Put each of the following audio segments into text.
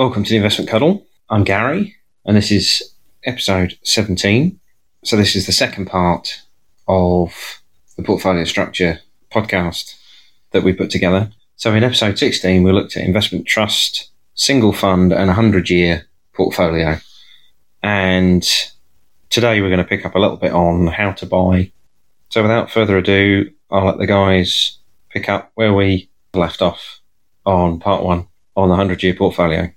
Welcome to the Investment Cuddle. I'm Gary, and this is episode 17. So, this is the second part of the portfolio structure podcast that we put together. So, in episode 16, we looked at investment trust, single fund, and a 100 year portfolio. And today, we're going to pick up a little bit on how to buy. So, without further ado, I'll let the guys pick up where we left off on part one on the 100 year portfolio.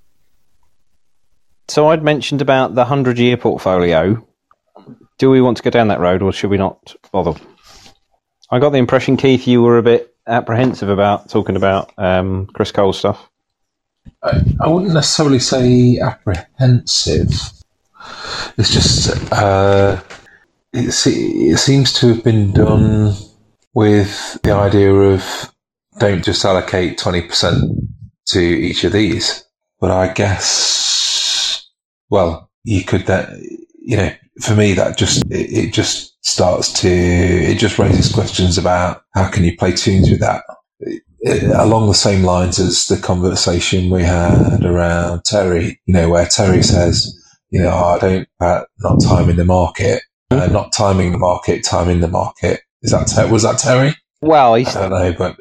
So I'd mentioned about the hundred year portfolio. Do we want to go down that road, or should we not bother? I got the impression, Keith, you were a bit apprehensive about talking about um, Chris Cole stuff. I, I wouldn't necessarily say apprehensive. It's just uh, it, se- it seems to have been done with the idea of don't just allocate twenty percent to each of these. But I guess, well, you could that you know, for me that just it, it just starts to it just raises questions about how can you play tunes with that. Along the same lines as the conversation we had around Terry, you know, where Terry says, you know, oh, I don't about not timing the market, uh, not timing the market, timing the market. Is that Ter- was that Terry? Well, I don't know, but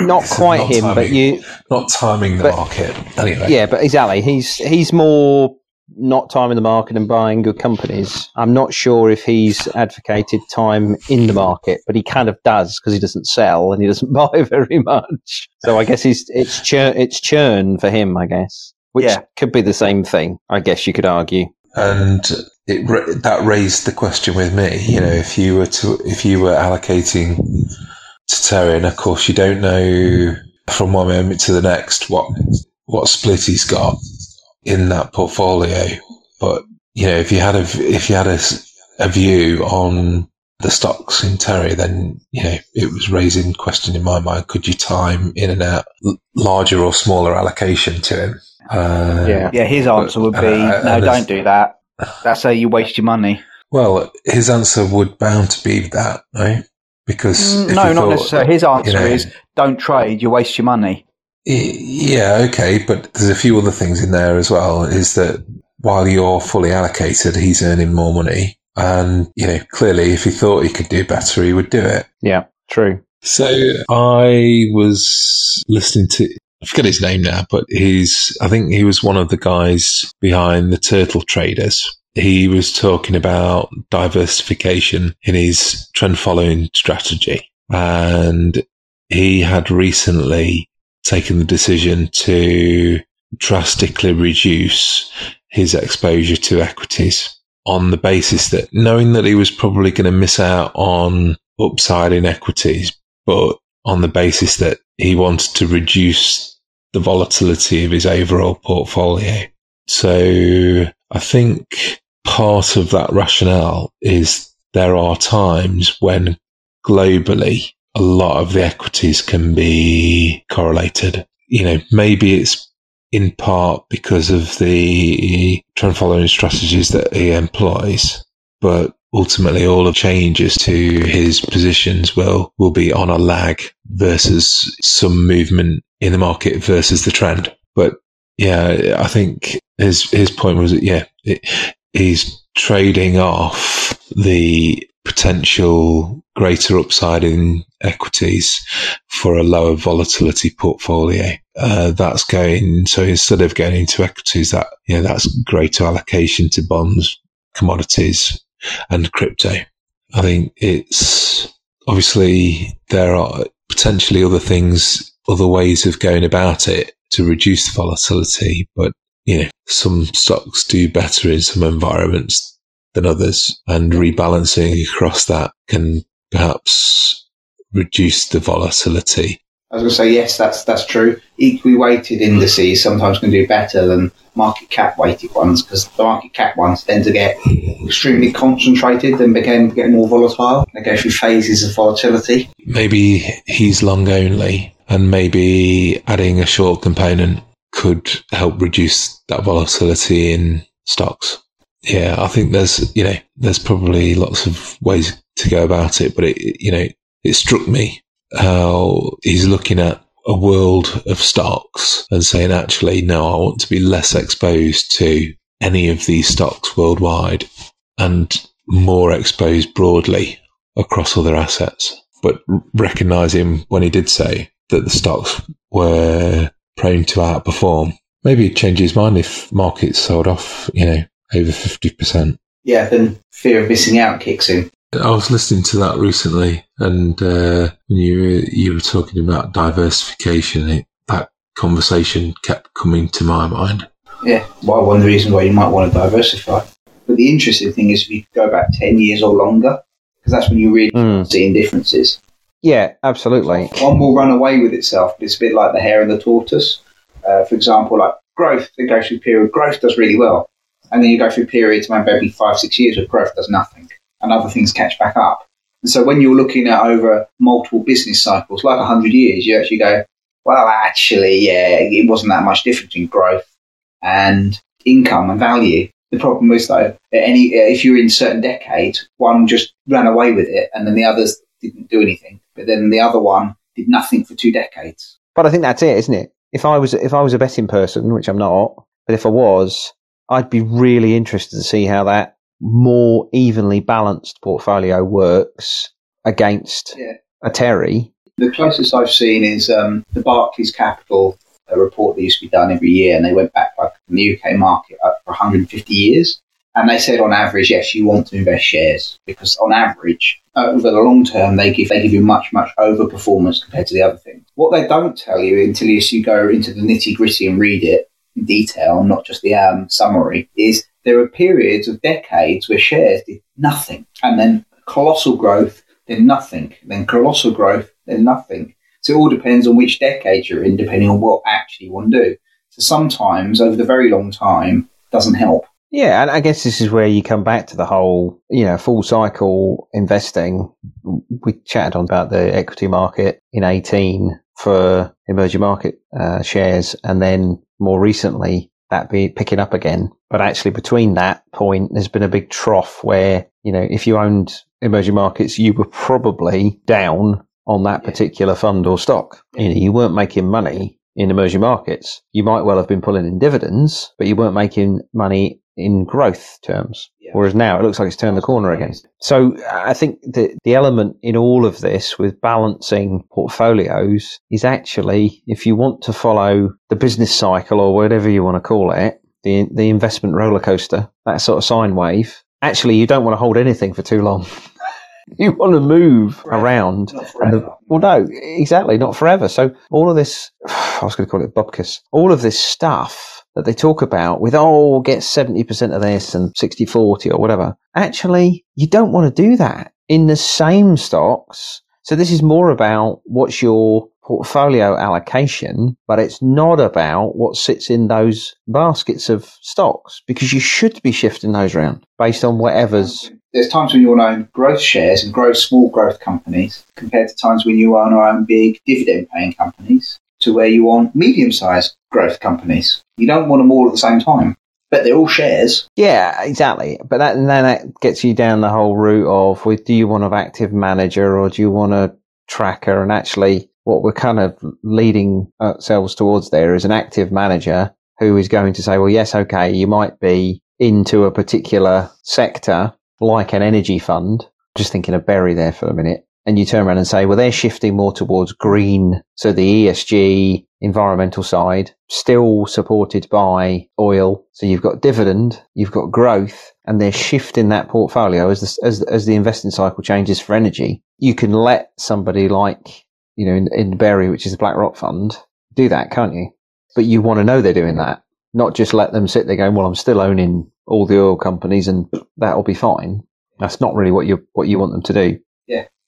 not quite not him, but you, not timing the But- market. Anyway, yeah, but exactly. He's he's more not time in the market and buying good companies. I'm not sure if he's advocated time in the market, but he kind of does because he doesn't sell and he doesn't buy very much. So I guess he's it's churn it's churn for him, I guess, which Yeah. could be the same thing. I guess you could argue. and it that raised the question with me. You know, if you were to if you were allocating to Terry, and of course you don't know from one moment to the next what what split he's got in that portfolio. But you know, if you had a if you had a, s- a view on the stocks in Terry, then you know it was raising question in my mind: could you time in and out larger or smaller allocation to him? Uh, Yeah. Yeah, his answer would be, Uh, no, don't do that. That's how you waste your money. Well, his answer would bound to be that, right? Because Mm, if no, not thought- necessarily. His answer you know, is, don't trade, you waste your money. Yeah, okay, but there's a few other things in there as well. Is that while you're fully allocated, he's earning more money, and you know clearly, if he thought he could do better, he would do it. Yeah, true. So I was listening to. I forget his name now, but he's. I think he was one of the guys behind the Turtle Traders. He was talking about diversification in his trend following strategy, and he had recently taken the decision to drastically reduce his exposure to equities on the basis that knowing that he was probably going to miss out on upside in equities, but on the basis that he wanted to reduce the volatility of his overall portfolio. So I think part of that rationale is there are times when globally a lot of the equities can be correlated. You know, maybe it's in part because of the trend following strategies that he employs, but ultimately all of changes to his positions will, will be on a lag versus some movement in the market versus the trend. But yeah, I think his, his point was, that, yeah, it, he's trading off the potential greater upside in equities for a lower volatility portfolio. Uh, that's going, so instead of going into equities, that, you know, that's greater allocation to bonds, commodities and crypto. I think it's obviously there are potentially other things, other ways of going about it to reduce volatility, but you know, some stocks do better in some environments than others and rebalancing across that can perhaps reduce the volatility. I was going to say yes, that's that's true. Equally weighted indices sometimes can do better than market cap weighted ones because the market cap ones tend to get extremely concentrated and become get more volatile. They go through phases of volatility. Maybe he's long only and maybe adding a short component could help reduce that volatility in stocks. Yeah, I think there's, you know, there's probably lots of ways to go about it, but it, you know, it struck me how he's looking at a world of stocks and saying, actually, no, I want to be less exposed to any of these stocks worldwide and more exposed broadly across other assets. But recognizing when he did say that the stocks were prone to outperform, maybe he'd change his mind if markets sold off, you know, over 50%. Yeah, then fear of missing out kicks in. I was listening to that recently, and uh, when you were, you were talking about diversification, it, that conversation kept coming to my mind. Yeah, well, one of the reasons why you might want to diversify. But the interesting thing is if you go back 10 years or longer, because that's when you really Mm. seeing differences. Yeah, absolutely. One will run away with itself, but it's a bit like the hare and the tortoise. Uh, for example, like growth, they go through a period, growth does really well. And then you go through periods, maybe five, six years, where growth does nothing. And other things catch back up. And so when you're looking at over multiple business cycles, like 100 years, you actually go, well, actually, yeah, it wasn't that much difference in growth and income and value. The problem is, though, any uh, if you're in certain decades, one just ran away with it, and then the others didn't do anything. But then the other one did nothing for two decades. But I think that's it, isn't it? If I was if I was a betting person, which I'm not, but if I was, I'd be really interested to see how that more evenly balanced portfolio works against Yeah. a Terry. The closest I've seen is um, the Barclays Capital a report that used to be done every year, and they went back like in the UK market up for 150 years. And they said on average, yes, you want to invest shares because on average, over the long term, they give they give you much much overperformance compared to the other things. What they don't tell you until you, you go into the nitty gritty and read it in detail, not just the um, summary, is there are periods of decades where shares did nothing, and then colossal growth, then nothing, then colossal growth, then nothing. So it all depends on which decade you're in, depending on what actually you want to do. So sometimes over the very long time doesn't help. Yeah, and I guess this is where you come back to the whole, you know, full cycle investing. We chatted on about the equity market in 18 for emerging market uh, shares, and then more recently that be picking up again. But actually, between that point, there's been a big trough where, you know, if you owned emerging markets, you were probably down on that particular fund or stock. You know, you weren't making money in emerging markets. You might well have been pulling in dividends, but you weren't making money in growth terms. Yeah. Whereas now it looks like it's turned the corner again. So I think the, the element in all of this with balancing portfolios is actually, if you want to follow the business cycle or whatever you want to call it, the, the investment roller coaster, that sort of sine wave, actually you don't want to hold anything for too long. you want to move around Not and the- well, no, exactly, not forever. So all of this, I was going to call it bubkiss, all of this stuff that they talk about with, oh, get 70% of this and 60 40 or whatever. Actually, you don't want to do that in the same stocks. So this is more about what's your portfolio allocation, but it's not about what sits in those baskets of stocks because you should be shifting those around based on whatever's There's times when you want to own growth shares and grow small growth companies compared to times when you want to own big dividend paying companies to where you want medium sized growth companies. You don't want them all at the same time, but they're all shares. Yeah, exactly. But that, then that gets you down the whole route of with do you want an active manager or do you want a tracker? And actually, what we're kind of leading ourselves towards there is an active manager who is going to say, well, yes, okay, you might be into a particular sector like an energy fund. Just thinking of BERI there for a minute. And you turn around and say, well, they're shifting more towards green. So the ESG environmental side, still supported by oil. So you've got dividend, you've got growth, and they're shifting that portfolio as the, as, as the investing cycle changes for energy. You can let somebody like, you know, in, in BERI, which is the BlackRock fund, do that, can't you? But you want to know they're doing that, not just let them sit there going, well, I'm still owning all the oil companies and that'll be fine. That's not really what you, what you want them to do.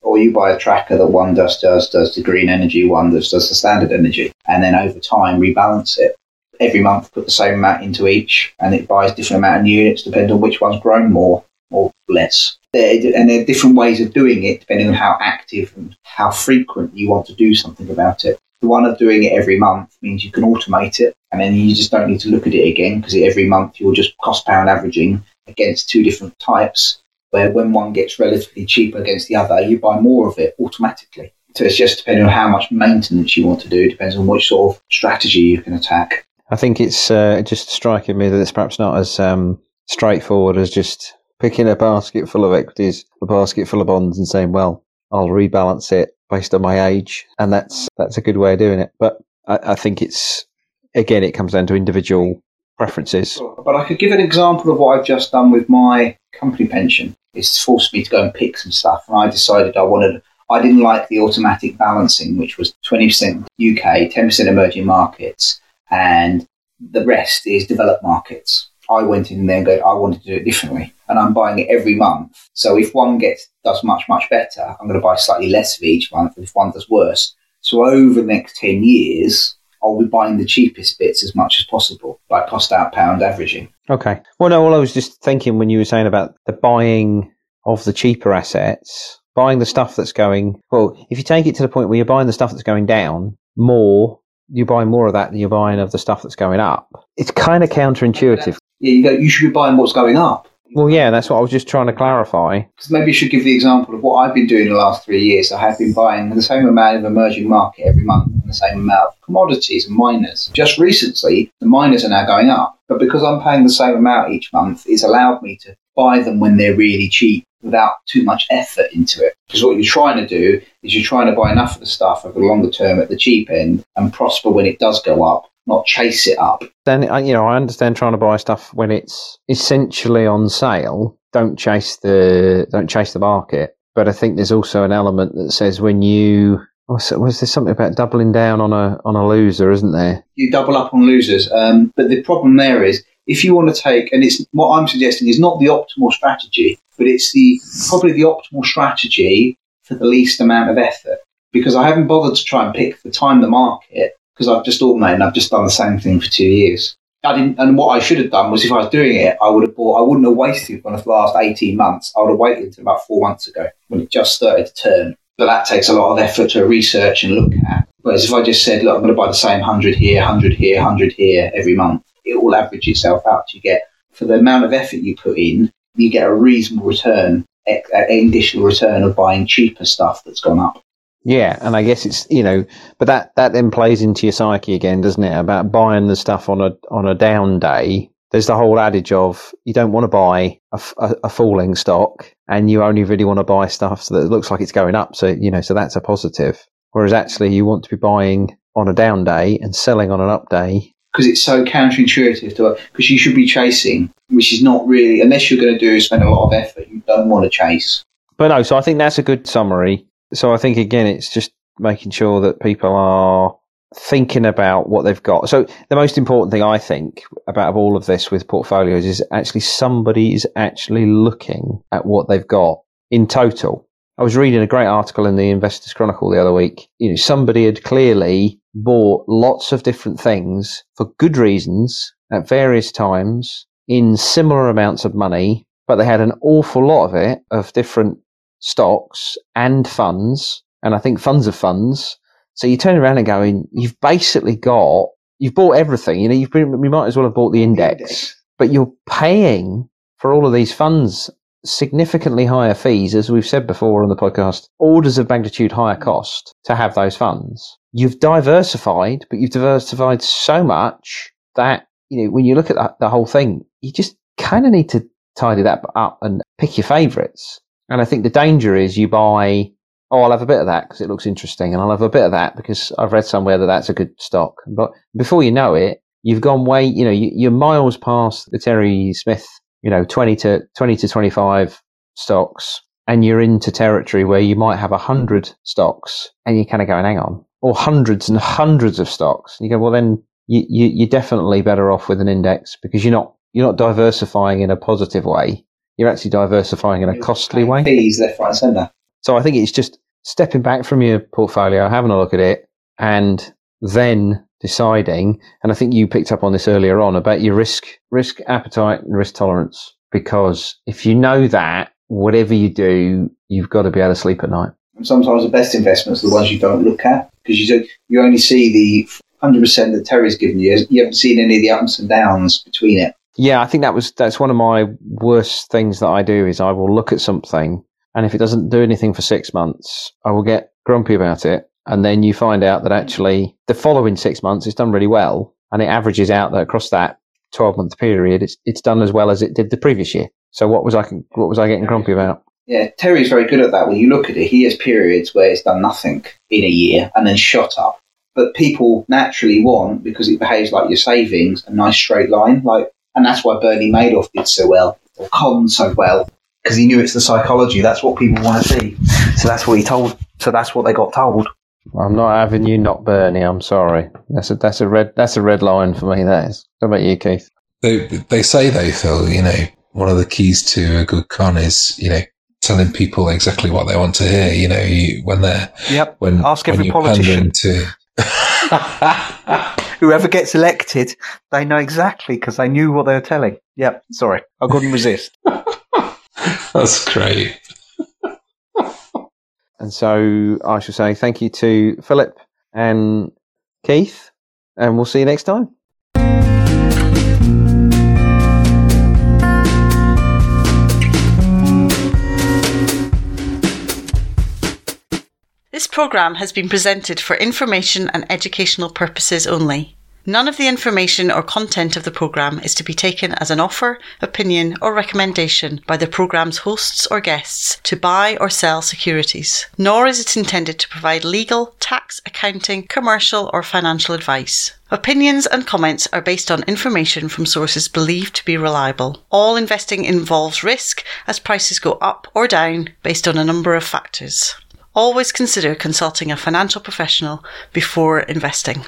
Or you buy a tracker that one does does does the green energy, one does does the standard energy, and then over time rebalance it. Every month put the same amount into each, and it buys different amount of units depending on which one's grown more or less. And there are different ways of doing it depending on how active and how frequent you want to do something about it. The one of doing it every month means you can automate it, and then you just don't need to look at it again because every month you're just cost pound averaging against two different types where when one gets relatively cheaper against the other, you buy more of it automatically. So it's just depending on how much maintenance you want to do, depends on which sort of strategy you can attack. I think it's uh, just striking me that it's perhaps not as um, straightforward as just picking a basket full of equities, a basket full of bonds, and saying, "Well, I'll rebalance it based on my age," and that's that's a good way of doing it. But I, I think it's again, it comes down to individual preferences. But I could give an example of what I've just done with my company pension. It's forced me to go and pick some stuff, and I decided I wanted. I didn't like the automatic balancing, which was 20% UK, 10% emerging markets, and the rest is developed markets. I went in there and go, I wanted to do it differently. And I'm buying it every month. So if one gets does much, much better, I'm going to buy slightly less of each month. If one does worse. So over the next 10 years, I'll be buying the cheapest bits as much as possible by cost out pound averaging. Okay. Well, no, well, I was just thinking when you were saying about the buying of the cheaper assets, buying the stuff that's going, well, if you take it to the point where you're buying the stuff that's going down more, you're buying more of that than you're buying of the stuff that's going up. It's kind of counterintuitive. Yeah, you go, you should be buying what's going up. Well, yeah, that's what I was just trying to clarify. Because maybe you should give the example of what I've been doing the last three years. I have been buying the same amount of emerging market every month and the same amount of commodities and miners. Just recently, the miners are now going up. But because I'm paying the same amount each month, it's allowed me to buy them when they're really cheap without too much effort into it. Because what you're trying to do is you're trying to buy enough of the stuff over the longer term at the cheap end and prosper when it does go up, not chase it up. Then, you know, I understand trying to buy stuff when it's essentially on sale. Don't chase the, don't chase the market. But I think there's also an element that says when you, was, was there something about doubling down on a, on a loser, isn't there? You double up on losers. Um, but the problem there is if you want to take, and it's what I'm suggesting is not the optimal strategy, but it's the probably the optimal strategy for the least amount of effort. Because I haven't bothered to try and pick the time the market because I've just automated and I've just done the same thing for two years. I didn't, and what I should have done was if I was doing it, I would have bought, I wouldn't have wasted one of the last 18 months. I would have waited until about four months ago when it just started to turn. But that takes a lot of effort to research and look at. Whereas if I just said, look, I'm going to buy the same 100 here, 100 here, 100 here every month, it will average itself out. You get, for the amount of effort you put in, you get a reasonable return, an additional return of buying cheaper stuff that's gone up. Yeah, and I guess it's you know, but that that then plays into your psyche again, doesn't it? About buying the stuff on a on a down day. There's the whole adage of you don't want to buy a, a, a falling stock, and you only really want to buy stuff so that it looks like it's going up. So you know, so that's a positive. Whereas actually, you want to be buying on a down day and selling on an up day because it's so counterintuitive to it. Because you should be chasing, which is not really, unless you're going to do spend a lot of effort, you don't want to chase. But no, so I think that's a good summary. So I think again, it's just making sure that people are thinking about what they've got. So the most important thing I think about all of this with portfolios is actually somebody is actually looking at what they've got in total. I was reading a great article in the Investors Chronicle the other week. You know, somebody had clearly bought lots of different things for good reasons at various times in similar amounts of money, but they had an awful lot of it of different stocks and funds. And I think funds of funds. So you turn around and going, you've basically got, you've bought everything. You know, you've been, you might as well have bought the index, Index. but you're paying for all of these funds significantly higher fees, as we've said before on the podcast, orders of magnitude higher cost to have those funds. You've diversified, but you've diversified so much that, you know, when you look at the, the whole thing, you just kind of need to tidy that up and pick your favorites. And I think the danger is you buy, oh, I'll have a bit of that because it looks interesting, and I'll have a bit of that because I've read somewhere that that's a good stock. But before you know it, you've gone way, you know, you, you're miles past the Terry Smith, you know, 20 to 20 to 25 stocks, and you're into territory where you might have a hundred stocks, and you're kind of going, hang on, or hundreds and hundreds of stocks. And you go, well, then you, you, you're definitely better off with an index because you're not you're not diversifying in a positive way. You're actually diversifying in a costly way. Fees left, right, centre. So I think it's just stepping back from your portfolio, having a look at it, and then deciding. And I think you picked up on this earlier on about your risk, risk appetite and risk tolerance. Because if you know that, whatever you do, you've got to be able to sleep at night. And sometimes the best investments are the ones you don't look at because you don't, you only see the 100% that Terry's given you. You haven't seen any of the ups and downs between it. Yeah, I think that was that's one of my worst things that I do is I will look at something and if it doesn't do anything for six months, I will get grumpy about it, and then you find out that actually the following six months it's done really well, and it averages out that across that twelve month period it's it's done as well as it did the previous year. So what was I what was I getting grumpy about? Yeah, Terry's very good at that. When you look at it, he has periods where it's done nothing in a year and then shot up. But people naturally want, because it behaves like your savings, a nice straight line. Like, and that's why Bernie Madoff did so well, or Con so well, because he knew it's the psychology. That's what people want to see. So that's what he told. So that's what they got told. I'm not having you, not Bernie. I'm sorry. That's a that's a red that's a red line for me. That is. What about you, Keith? They they say though, Phil. You know, one of the keys to a good con is you know telling people exactly what they want to hear. You know, you, when they're Yep. when Ask when every you're politician. to. Whoever gets elected, they know exactly because they knew what they were telling. Yep. Sorry, I couldn't resist. That's great. And so I shall say thank you to Philip and Keith, and we'll see you next time. This programme has been presented for information and educational purposes only. None of the information or content of the programme is to be taken as an offer, opinion, or recommendation by the programme's hosts or guests to buy or sell securities, nor is it intended to provide legal, tax, accounting, commercial, or financial advice. Opinions and comments are based on information from sources believed to be reliable. All investing involves risk as prices go up or down based on a number of factors. Always consider consulting a financial professional before investing.